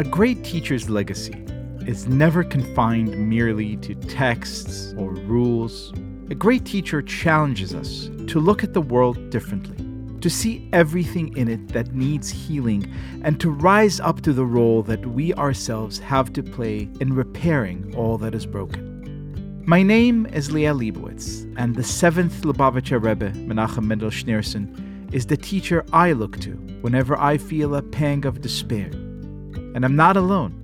A great teacher's legacy is never confined merely to texts or rules. A great teacher challenges us to look at the world differently, to see everything in it that needs healing, and to rise up to the role that we ourselves have to play in repairing all that is broken. My name is Leah Leibowitz, and the seventh Lubavitcher Rebbe, Menachem Mendel Schneerson, is the teacher I look to whenever I feel a pang of despair and I'm not alone.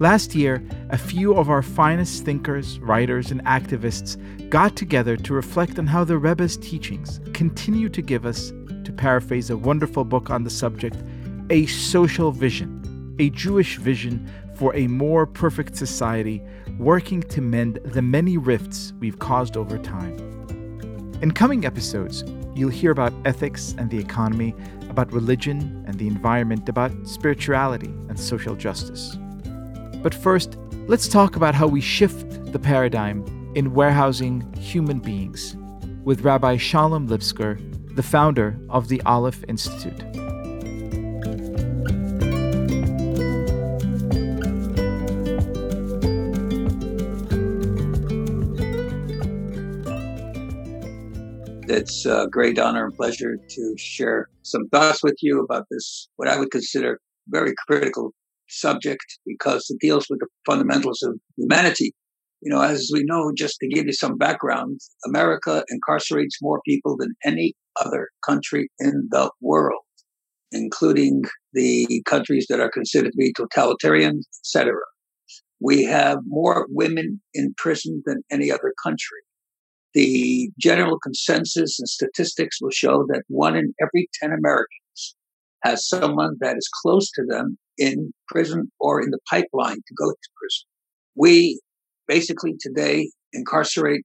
Last year, a few of our finest thinkers, writers, and activists got together to reflect on how the Rebbe's teachings continue to give us, to paraphrase a wonderful book on the subject, a social vision, a Jewish vision for a more perfect society, working to mend the many rifts we've caused over time. In coming episodes, you'll hear about ethics and the economy, about religion and the environment, about spirituality and social justice. But first, let's talk about how we shift the paradigm in warehousing human beings with Rabbi Shalom Lipskar, the founder of the Aleph Institute. It's a great honor and pleasure to share some thoughts with you about this, what I would consider very critical subject because it deals with the fundamentals of humanity. You know, as we know, just to give you some background, America incarcerates more people than any other country in the world, including the countries that are considered to be totalitarian, etc. We have more women in prison than any other country the general consensus and statistics will show that one in every 10 Americans has someone that is close to them in prison or in the pipeline to go to prison. We basically today incarcerate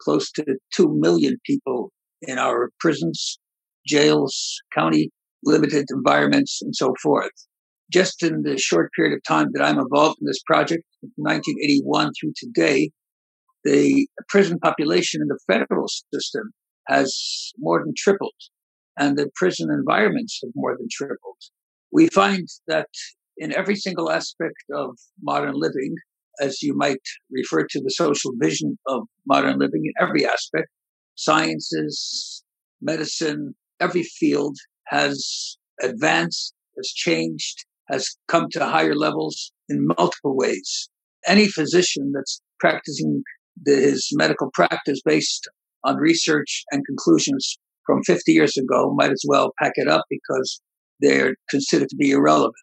close to 2 million people in our prisons, jails, county limited environments, and so forth. Just in the short period of time that I'm involved in this project, 1981 through today, the prison population in the federal system has more than tripled, and the prison environments have more than tripled. We find that in every single aspect of modern living, as you might refer to the social vision of modern living in every aspect, sciences, medicine, every field has advanced, has changed, has come to higher levels in multiple ways. Any physician that's practicing the, his medical practice based on research and conclusions from 50 years ago might as well pack it up because they're considered to be irrelevant.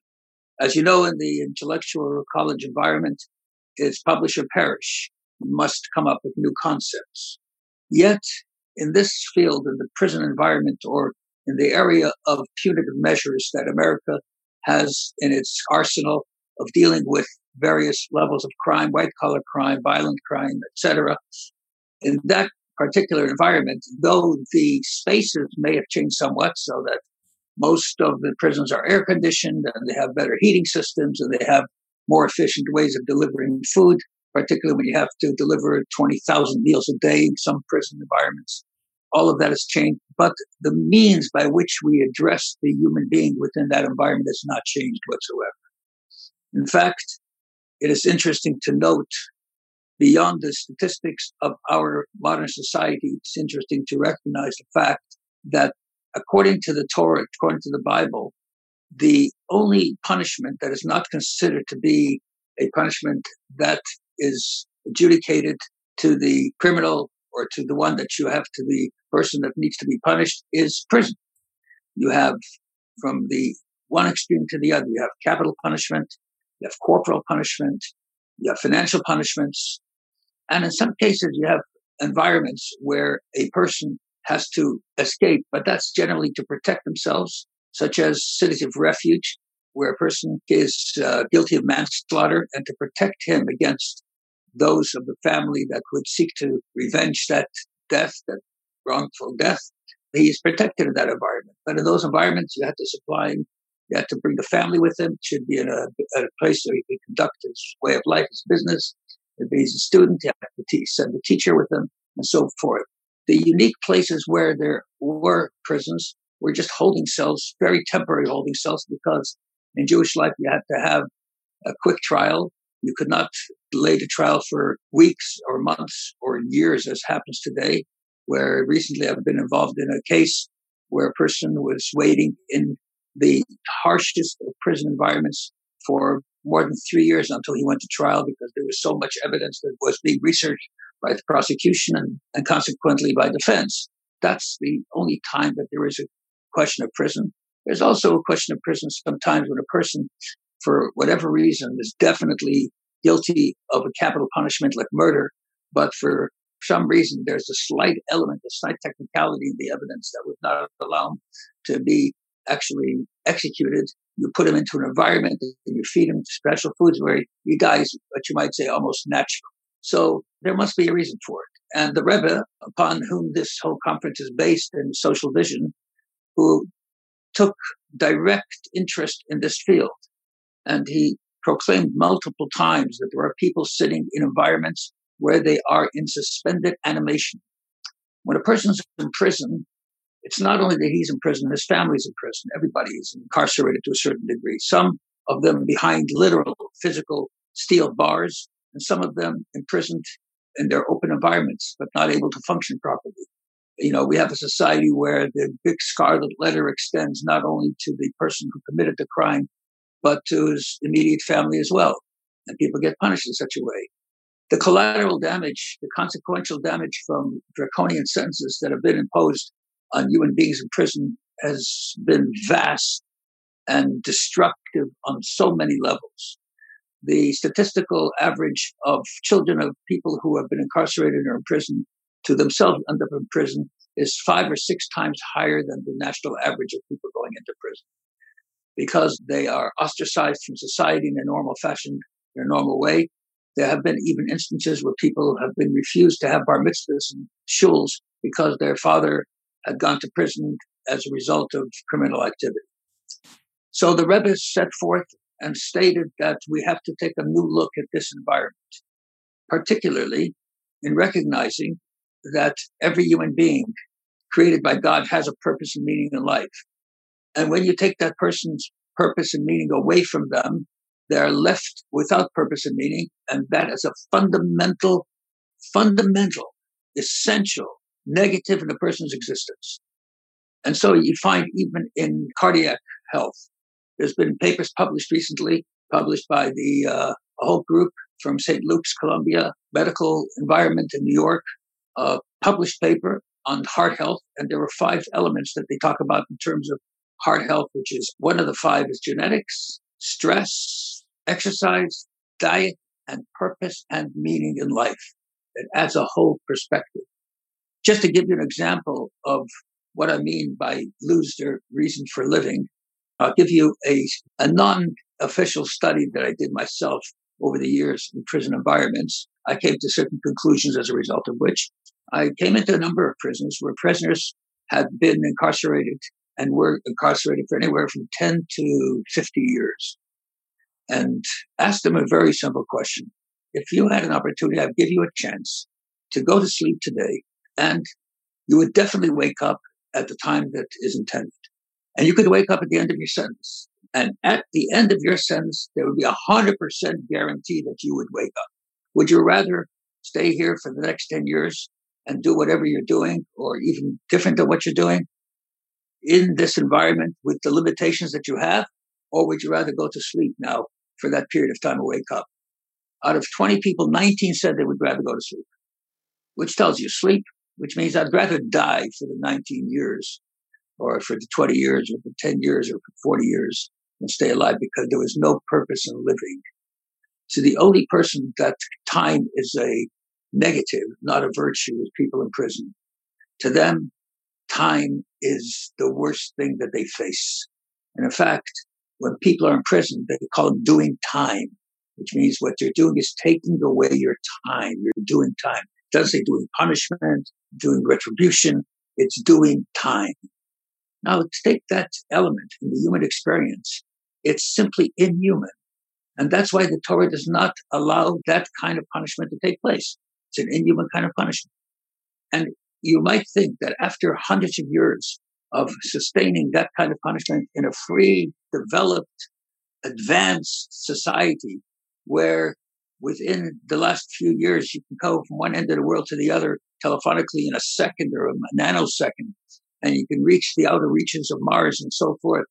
As you know, in the intellectual college environment, it's publish or perish. You must come up with new concepts. Yet, in this field, in the prison environment, or in the area of punitive measures that America has in its arsenal of dealing with various levels of crime, white collar crime, violent crime, etc. In that particular environment, though the spaces may have changed somewhat so that most of the prisons are air conditioned and they have better heating systems and they have more efficient ways of delivering food, particularly when you have to deliver 20,000 meals a day in some prison environments. All of that has changed, but the means by which we address the human being within that environment has not changed whatsoever. In fact, it is interesting to note beyond the statistics of our modern society, it's interesting to recognize the fact that according to the Torah, according to the Bible, the only punishment that is not considered to be a punishment that is adjudicated to the criminal or to the one that you have to the person that needs to be punished is prison. You have from the one extreme to the other, you have capital punishment you have corporal punishment, you have financial punishments, and in some cases you have environments where a person has to escape, but that's generally to protect themselves, such as cities of refuge, where a person is uh, guilty of manslaughter, and to protect him against those of the family that would seek to revenge that death, that wrongful death. He's protected in that environment. But in those environments, you have to supply you have to bring the family with him. Should be in a, at a place where he can conduct his way of life, his business. If he's a student, you have to te- send a teacher with him, and so forth. The unique places where there were prisons were just holding cells, very temporary holding cells, because in Jewish life you had to have a quick trial. You could not delay the trial for weeks or months or years, as happens today. Where recently I've been involved in a case where a person was waiting in the harshest of prison environments for more than three years until he went to trial because there was so much evidence that was being researched by the prosecution and, and consequently by defense. That's the only time that there is a question of prison. There's also a question of prison sometimes when a person, for whatever reason, is definitely guilty of a capital punishment like murder, but for some reason there's a slight element, a slight technicality in the evidence that would not allow him to be actually executed. You put him into an environment and you feed him special foods where he dies, what you might say, almost natural. So there must be a reason for it. And the Rebbe, upon whom this whole conference is based in social vision, who took direct interest in this field, and he proclaimed multiple times that there are people sitting in environments where they are in suspended animation. When a person's in prison, it's not only that he's in prison, his family's in prison. Everybody is incarcerated to a certain degree. Some of them behind literal physical steel bars, and some of them imprisoned in their open environments, but not able to function properly. You know, we have a society where the big scarlet letter extends not only to the person who committed the crime, but to his immediate family as well. And people get punished in such a way. The collateral damage, the consequential damage from draconian sentences that have been imposed on human beings in prison has been vast and destructive on so many levels. The statistical average of children of people who have been incarcerated or in prison to themselves end up in prison is five or six times higher than the national average of people going into prison. Because they are ostracized from society in a normal fashion, in a normal way. There have been even instances where people have been refused to have bar mitzvahs and shuls because their father had gone to prison as a result of criminal activity. So the Rebbe set forth and stated that we have to take a new look at this environment, particularly in recognizing that every human being created by God has a purpose and meaning in life. And when you take that person's purpose and meaning away from them, they are left without purpose and meaning. And that is a fundamental, fundamental, essential negative in a person's existence. And so you find even in cardiac health, there's been papers published recently, published by the uh, whole group from St. Luke's Columbia Medical Environment in New York, published paper on heart health. And there were five elements that they talk about in terms of heart health, which is one of the five is genetics, stress, exercise, diet, and purpose and meaning in life. It adds a whole perspective. Just to give you an example of what I mean by lose their reason for living, I'll give you a, a non official study that I did myself over the years in prison environments. I came to certain conclusions as a result of which I came into a number of prisons where prisoners had been incarcerated and were incarcerated for anywhere from 10 to 50 years and asked them a very simple question. If you had an opportunity, I'd give you a chance to go to sleep today and you would definitely wake up at the time that is intended. And you could wake up at the end of your sentence. And at the end of your sentence, there would be a hundred percent guarantee that you would wake up. Would you rather stay here for the next 10 years and do whatever you're doing or even different than what you're doing in this environment with the limitations that you have? Or would you rather go to sleep now for that period of time and wake up? Out of 20 people, 19 said they would rather go to sleep, which tells you sleep which means I'd rather die for the 19 years or for the 20 years or for 10 years or for 40 years than stay alive because there was no purpose in living. So the only person that time is a negative, not a virtue, is people in prison. To them, time is the worst thing that they face. And in fact, when people are in prison, they call it doing time, which means what you're doing is taking away your time. You're doing time doesn't say doing punishment, doing retribution. It's doing time. Now, take that element in the human experience, it's simply inhuman. And that's why the Torah does not allow that kind of punishment to take place. It's an inhuman kind of punishment. And you might think that after hundreds of years of sustaining that kind of punishment in a free, developed, advanced society where within the last few years you can go from one end of the world to the other telephonically in a second or a nanosecond, and you can reach the outer reaches of Mars and so forth.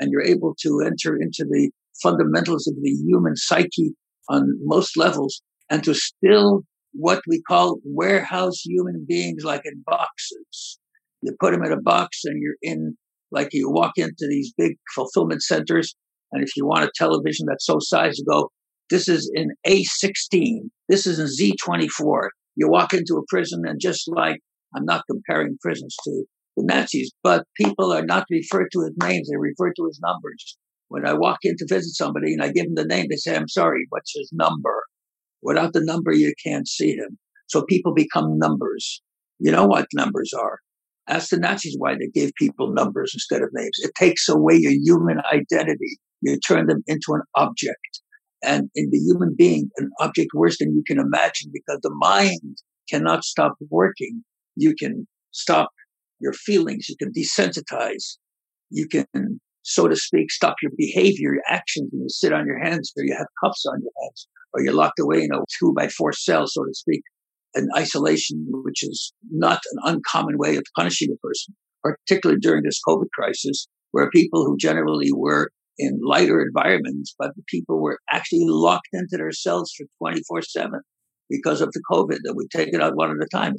And you're able to enter into the fundamentals of the human psyche on most levels and to still what we call warehouse human beings like in boxes. You put them in a box and you're in, like you walk into these big fulfillment centers. And if you want a television that's so size, you go, this is in A16. This is in Z24. You walk into a prison and just like, I'm not comparing prisons to the Nazis, but people are not referred to as names. They're referred to as numbers. When I walk in to visit somebody and I give them the name, they say, I'm sorry, what's his number? Without the number, you can't see him. So people become numbers. You know what numbers are. Ask the Nazis why they gave people numbers instead of names. It takes away your human identity. You turn them into an object. And in the human being, an object worse than you can imagine because the mind cannot stop working. You can stop your feelings. You can desensitize. You can, so to speak, stop your behavior, your actions when you sit on your hands or you have cuffs on your hands or you're locked away in a two by four cell, so to speak, in isolation, which is not an uncommon way of punishing a person, particularly during this COVID crisis, where people who generally were in lighter environments, but the people were actually locked into their cells for 24 7 because of the COVID that we take it out one at a time.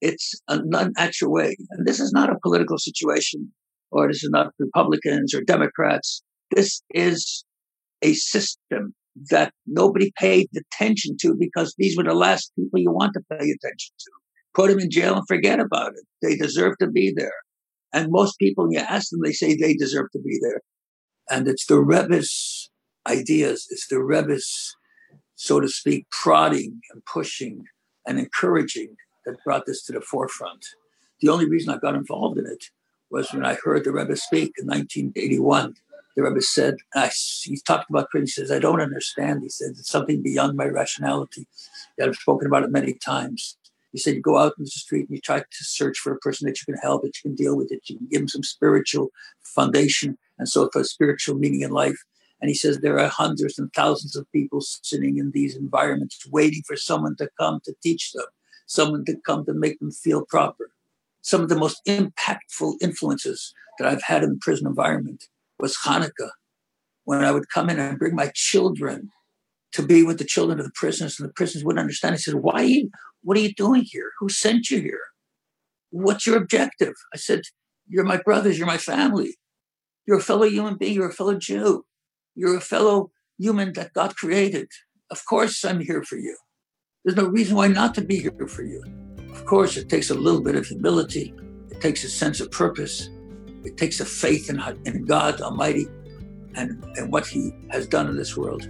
It's an unnatural way. And this is not a political situation, or this is not Republicans or Democrats. This is a system that nobody paid attention to because these were the last people you want to pay attention to. Put them in jail and forget about it. They deserve to be there. And most people, when you ask them, they say they deserve to be there. And it's the Rebbe's ideas, it's the Rebbe's, so to speak, prodding and pushing and encouraging that brought this to the forefront. The only reason I got involved in it was when I heard the Rebbe speak in 1981 the Rebbe said, I, he talked about He says, I don't understand. He said, it's something beyond my rationality. I've spoken about it many times. He said, you go out in the street and you try to search for a person that you can help, that you can deal with, that you can give them some spiritual foundation and so for spiritual meaning in life. And he says there are hundreds and thousands of people sitting in these environments waiting for someone to come to teach them, someone to come to make them feel proper. Some of the most impactful influences that I've had in the prison environment was Hanukkah, when I would come in and bring my children to be with the children of the prisoners, and the prisoners wouldn't understand. He said, Why you, what are you doing here? Who sent you here? What's your objective? I said, You're my brothers, you're my family. You're a fellow human being, you're a fellow Jew. You're a fellow human that God created. Of course, I'm here for you. There's no reason why not to be here for you. Of course, it takes a little bit of humility, it takes a sense of purpose, it takes a faith in, in God Almighty and, and what He has done in this world.